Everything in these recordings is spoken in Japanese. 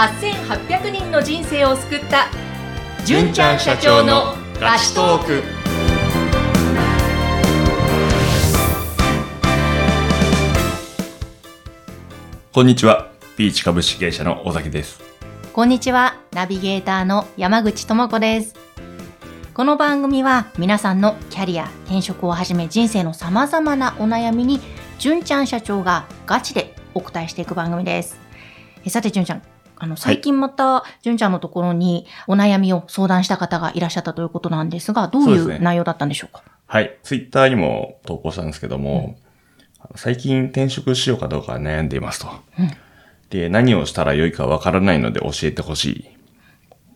8800人の人生を救った。純ちゃん社長のラストーク。こんにちは。ピーチ株式会社の尾崎です。こんにちは。ナビゲーターの山口智子です。この番組は皆さんのキャリア転職をはじめ人生のさまざまなお悩みに純ちゃん社長がガチでお答えしていく番組です。えさて純ちゃんあの最近また純ちゃんのところにお悩みを相談した方がいらっしゃったということなんですがどういそう内容だったんでしょうか？はい。ツイッターにも投稿したんですけども、最近転職しようかどうか悩んでいますと。うんで、何をしたらよいかわからないので教えてほしい。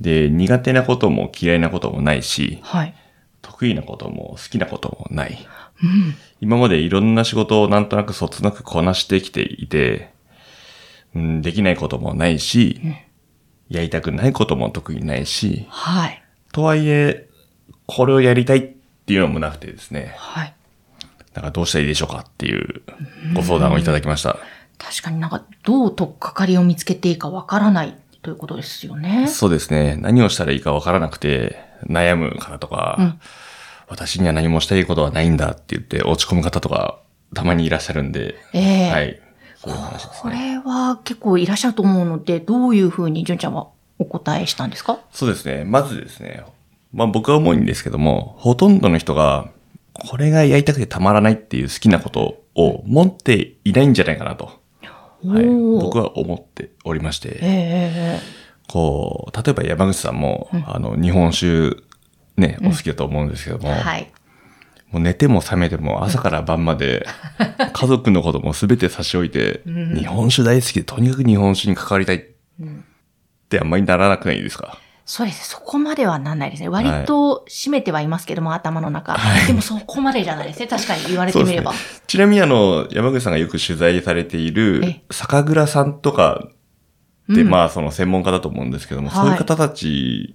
で、苦手なことも嫌いなこともないし、はい得意なことも好きなこともない。うん今までいろんな仕事をなんとなくそつなくこなしてきていて、うん、できないこともないし、やりたくないことも特にないし、はいとはいえ、これをやりたいっていうのもなくてですね、はいだからどうしたらいいでしょうかっていうご相談をいただきました。確かになんかどう取っかかりを見つけていいかわからないということですよね。そうですね。何をしたらいいかわからなくて悩む方とか、うん私には何もしたいことはないんだって言って落ち込む方とかたまにいらっしゃるんで、ええはい。そういう話ですこね。れは結構いらっしゃると思うので、どういうふうに純ちゃんはお答えしたんですか？そうですね。まずですね、まあ僕は思うんですけども、ほとんどの人が、これがやりたくてたまらないっていう好きなことを持っていないんじゃないかなと、はい、僕は思っておりまして、えええこう、例えば山口さんも、あの、日本酒、ね、お好きだと思うんですけども、えはい。もう寝ても覚めても朝から晩まで、家族のことも全て差し置いて、うん日本酒大好きで、とにかく日本酒に関わりたいっうんてあんまりならなくないですか？そうです。そこまではなんないですね。割と占めてはいますけども、頭の中。はいでもそこまでじゃないですね。確かに言われてみれば。ちなみにあの、山口さんがよく取材されていえる、酒蔵さんとかで、うんまあその専門家だと思うんですけども、はいそういう方たち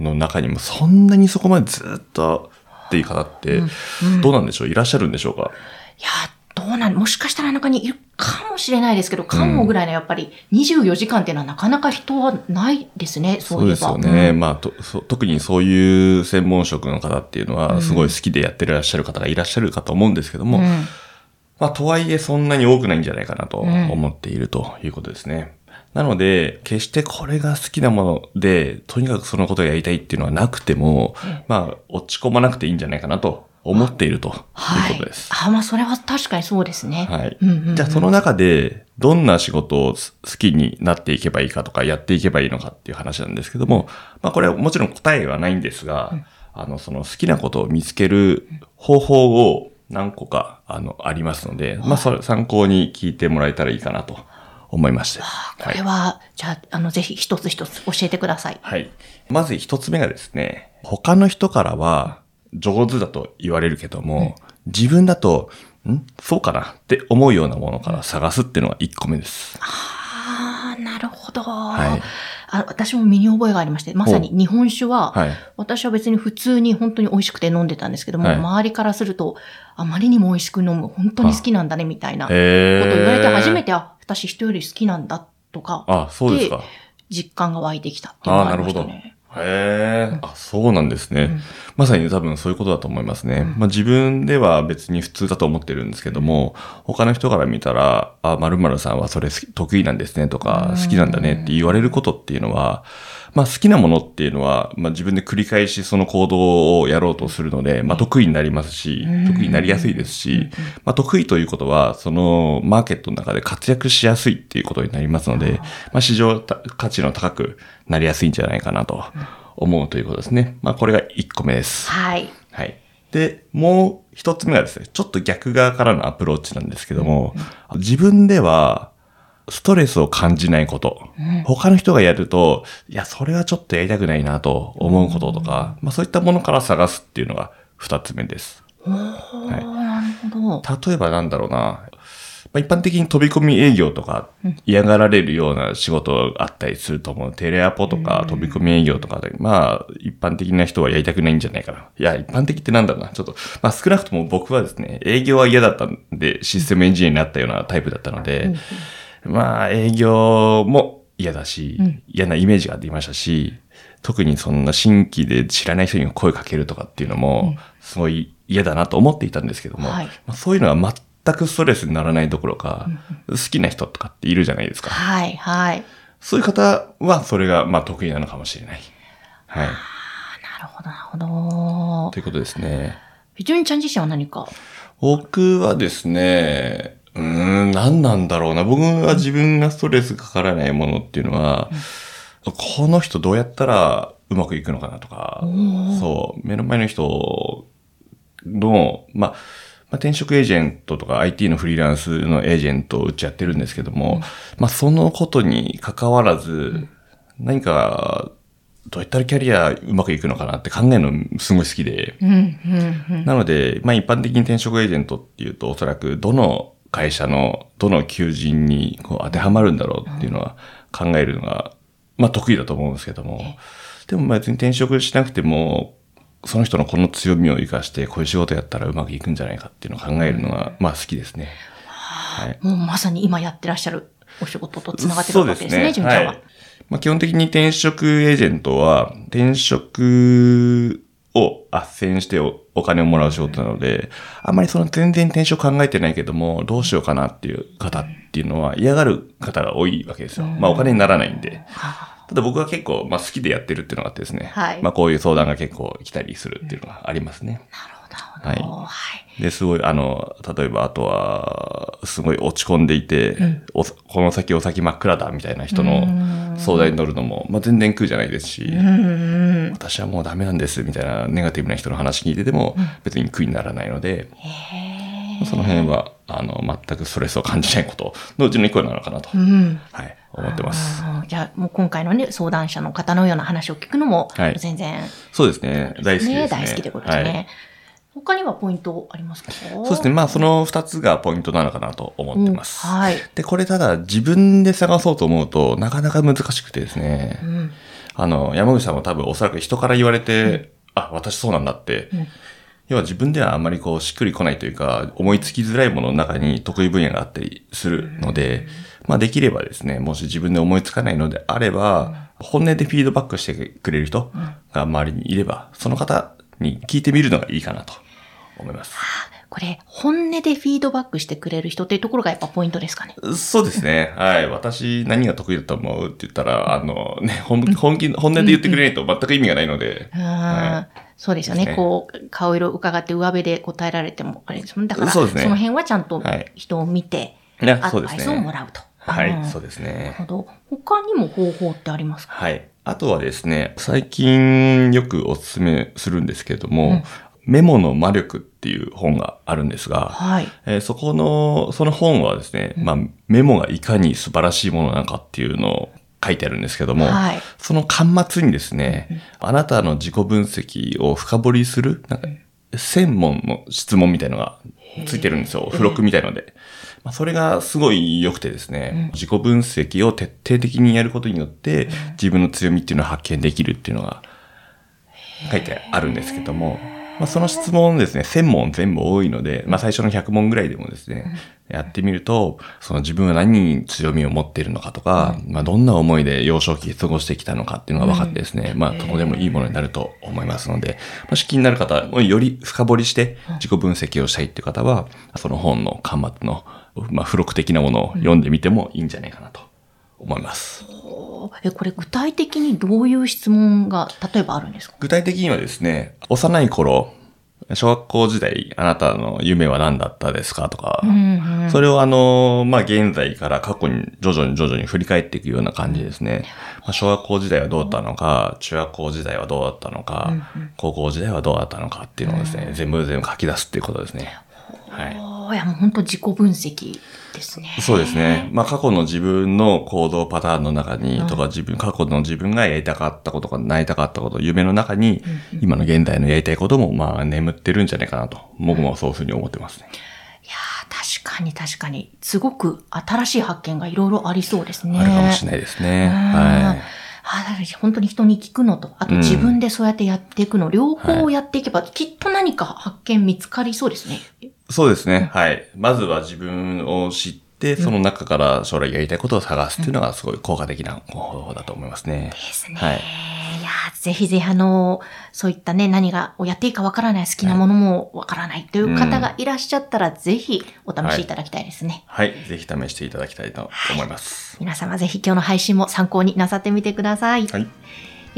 の中にもそんなにそこまでずっとっていう方って、うんどうなんでしょう？いらっしゃるんでしょうか？いや、どうなん、もしかしたら中にいるかもしれないですけど、看護ぐらいのやっぱり24時間っていうのはなかなか人はないですね、そういえば。そうですよね。うん。まあとそ特にそういう専門職の方っていうのうん。は、すごい好きでやってらっしゃる方がいらっしゃるかと思うんですけども、うん。まあ、とはいえそんなに多くないんじゃないかなとうん思っているということですね。なので、決してこれが好きなもので、とにかくそのことをやりたいっていうのはなくても、うんまあ、落ち込まなくていいんじゃないかなと思っているというはいことです。。あ、まあ、それは確かにそうですね。はい。うんうんうんじゃあ、その中で、どんな仕事をす好きになっていけばいいかとか、やっていけばいいのかっていう話なんですけども、まあ、これはもちろん答えはないんですが、あの、その好きなことを見つける方法を何個か、あの、ありますので、まあ、それ参考に聞いてもらえたらいいかなと思いまして。これは、じゃあ、あの、ぜひ一つ一つ教えてください。はい。まず一つ目がですね、他の人からは上手だと言われるけども、自分だと、ん？そうかな？って思うようなものから探すっていうのが一個目です。ああ、なるほど。はいあ私も身に覚えがありまして、まさに日本酒は、はい。私は別に普通に本当に美味しくて飲んでたんですけども、はい周りからすると、あまりにも美味しく飲む、本当に好きなんだね、みたいなことえ言われて初めて、あ、私人より好きなんだ、とか、あ、そうですか。実感が湧いてきたっていうのがありましたね。へえ、あ、そうなんですね。うんまさに多分そういうことだと思いますね。うんまあ自分では別に普通だと思ってるんですけども、他の人から見たら、あ、〇〇さんはそれ好き得意なんですねとか、うん好きなんだねって言われることっていうのは、まあ好きなものっていうのは、まあ自分で繰り返しその行動をやろうとするので、まあ得意になりますしうん、得意になりやすいですし、まあ得意ということは、そのマーケットの中で活躍しやすいっていうことになりますので、まあ市場価値の高くなりやすいんじゃないかなと思うということですね。まあこれが1個目です。はい。はい。で、もう一つ目はですね、ちょっと逆側からのアプローチなんですけども、自分ではストレスを感じないこと、うん他の人がやると、いや、それはちょっとやりたくないなと思うこととか、まあそういったものから探すっていうのが二つ目です。おー、なるほど。例えばなんだろうな、まあ、一般的に飛び込み営業とか嫌がられるような仕事があったりすると思う。テレアポとか飛び込み営業とかで、まあ、一般的な人はやりたくないんじゃないかな。いや、一般的ってなんだろうな。ちょっと、まあ少なくとも僕はですね、営業は嫌だったんで、システムエンジニアになったようなタイプだったので、まあ営業も嫌だし、うん嫌なイメージが出ましたし、特にそんな新規で知らない人に声かけるとかっていうのも、すごい嫌だなと思っていたんですけども、はいまあ、そういうのは全くストレスにならないどころか、好きな人とかっているじゃないですか。はい、はい。そういう方はそれがまあ得意なのかもしれない。はい。なるほど、なるほど。ということですね。純ちゃん自身は何か？僕はですね、何なんだろうな。僕は自分がストレスかからないものっていうのは、この人どうやったらうまくいくのかなとか、そう、目の前の人の、まあ、まあ、転職エージェントとか IT のフリーランスのエージェントをうちやってるんですけども、まあ、そのことに関わらず、何か、どうやったらキャリアうまくいくのかなって考えるのすごい好きで、うん、うん、うん。なので、まあ一般的に転職エージェントっていうと、おそらくどの会社のどの求人にこう当てはまるんだろうっていうのは考えるのが、まあ得意だと思うんですけども、でもまあ別に転職しなくても、その人のこの強みを活かして、こういう仕事やったらうまくいくんじゃないかっていうのを考えるのが、まあ好きですね。はい。もうまさに今やってらっしゃるお仕事と繋がってるわけですね、純ちゃんは。はい。まあ、基本的に転職エージェントは、転職を斡旋しておお金をもらう仕事なので、あんまりその全然転職考えてないけども、どうしようかなっていう方っていうのは嫌がる方が多いわけですよ。まあお金にならないんで。ただ僕は結構、まあ好きでやってるっていうのがあってですね。はいまあこういう相談が結構来たりするっていうのがありますね。なるほど、はい。で、すごい、あの、例えば、あとは、すごい落ち込んでいて、おこの先お先真っ暗だみたいな人の相談に乗るのも、まあ、全然苦じゃないですし、私はもうダメなんですみたいなネガティブな人の話聞いてても、別に苦にならないので、その辺は、あの、全くストレスを感じないことのうちの一個なのかなと、うん。はい、思ってます。じゃあ、もう今回のね、相談者の方のような話を聞くのも、はい全然、そうですね。大好きですね。大好きということですね。はい他にはポイントありますか？そうですね。まあ、その二つがポイントなのかなと思ってます。うんはい。で、これただ自分で探そうと思うとなかなか難しくてですね。うん。あの、山口さんも多分おそらく人から言われて、あ、私そうなんだって、ん要は自分ではあんまりこうしっくりこないというか、思いつきづらいものの中に得意分野があったりするので、まあできればですね、もし自分で思いつかないのであれば、本音でフィードバックしてくれる人が周りにいれば、その方に聞いてみるのがいいかなと思います。これ、本音でフィードバックしてくれる人っていうところがやっぱポイントですかね。そうですね。はい。私、何が得意だと思うって言ったら、あの、ね、本本気、本音で言ってくれないと全く意味がないので。うんはそうですよね。ねこう、顔色伺って上辺で答えられても、あれですもん。だから、そねの辺はちゃんとはい人を見て、ねアドバイスをもね。らうと。はい、うんそうですね。なるほど。他にも方法ってありますか？はい。あとはですね、最近よくお勧めするんですけれども、メモの魔力っていう本があるんですが、はい。えーそこの、その本はですね、まあ、メモがいかに素晴らしいものなのかっていうのを書いてあるんですけども、はい。その端末にですね、あなたの自己分析を深掘りする、なんか、専門の質問みたいのがついてるんですよ。付録みたいので。まあ、それがすごい良くてですね、自己分析を徹底的にやることによって、自分の強みっていうのを発見できるっていうのが書いてあるんですけども、まあ、その質問ですね、1000問全部多いので、まあ、最初の100問ぐらいでもですね、やってみると、その自分は何に強みを持っているのかとか、まあ、どんな思いで幼少期過ごしてきたのかっていうのが分かってですね、まあ、とてもいいものになると思いますので、もし気になる方、より深掘りして自己分析をしたいっていう方は、その本の端末の、まあ、付録的なものを読んでみてもいいんじゃないかなと思います。え、これ具体的にどういう質問が、例えばあるんですか？具体的にはですね、幼い頃、小学校時代、あなたの夢は何だったですかとか、それをあの、まあ、現在から過去に徐々に徐々に振り返っていくような感じですね。まあ、小学校時代はどうだったのか、中学校時代はどうだったのか、高校時代はどうだったのかっていうのをですね、全部全部書き出すっていうことですね。はい。いや、もう本当自己分析ですね。そうですね。まあ過去の自分の行動パターンの中に、とか自分、過去の自分がやりたかったことか、なりたかったこと、夢の中に、今の現代のやりたいことも、まあ眠ってるんじゃないかなと、僕もそういうふうに思ってますね。いやー確かに確かに、すごく新しい発見がいろいろありそうですね。あるかもしれないですね。うんはい。あ本当に人に聞くのと、あと自分でそうやってやっていくの、両方やっていけば、きっと何か発見見つかりそうですね。そうですね。はい。まずは自分を知っで、その中から将来やりたいことを探すっていうのがすごい効果的な方法だと思いますね。ですね。はいいやーぜひぜひあの、そういったね、何がをやっていいかわからない好きなものもわからないという方がいらっしゃったら、ぜひお試しいただきたいですね。はい。ぜひ試していただきたいと思います。皆様ぜひ今日の配信も参考になさってみてください。はい。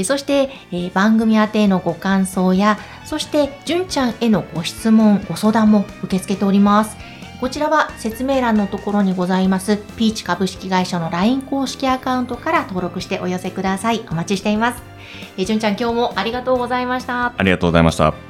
えそして、えー番組宛てのご感想や、そして、純ちゃんへのご質問、ご相談も受け付けております。こちらは説明欄のところにございます、ピーチ株式会社の LINE 公式アカウントから登録してお寄せください。お待ちしています。えー純ちゃん今日もありがとうございました。ありがとうございました。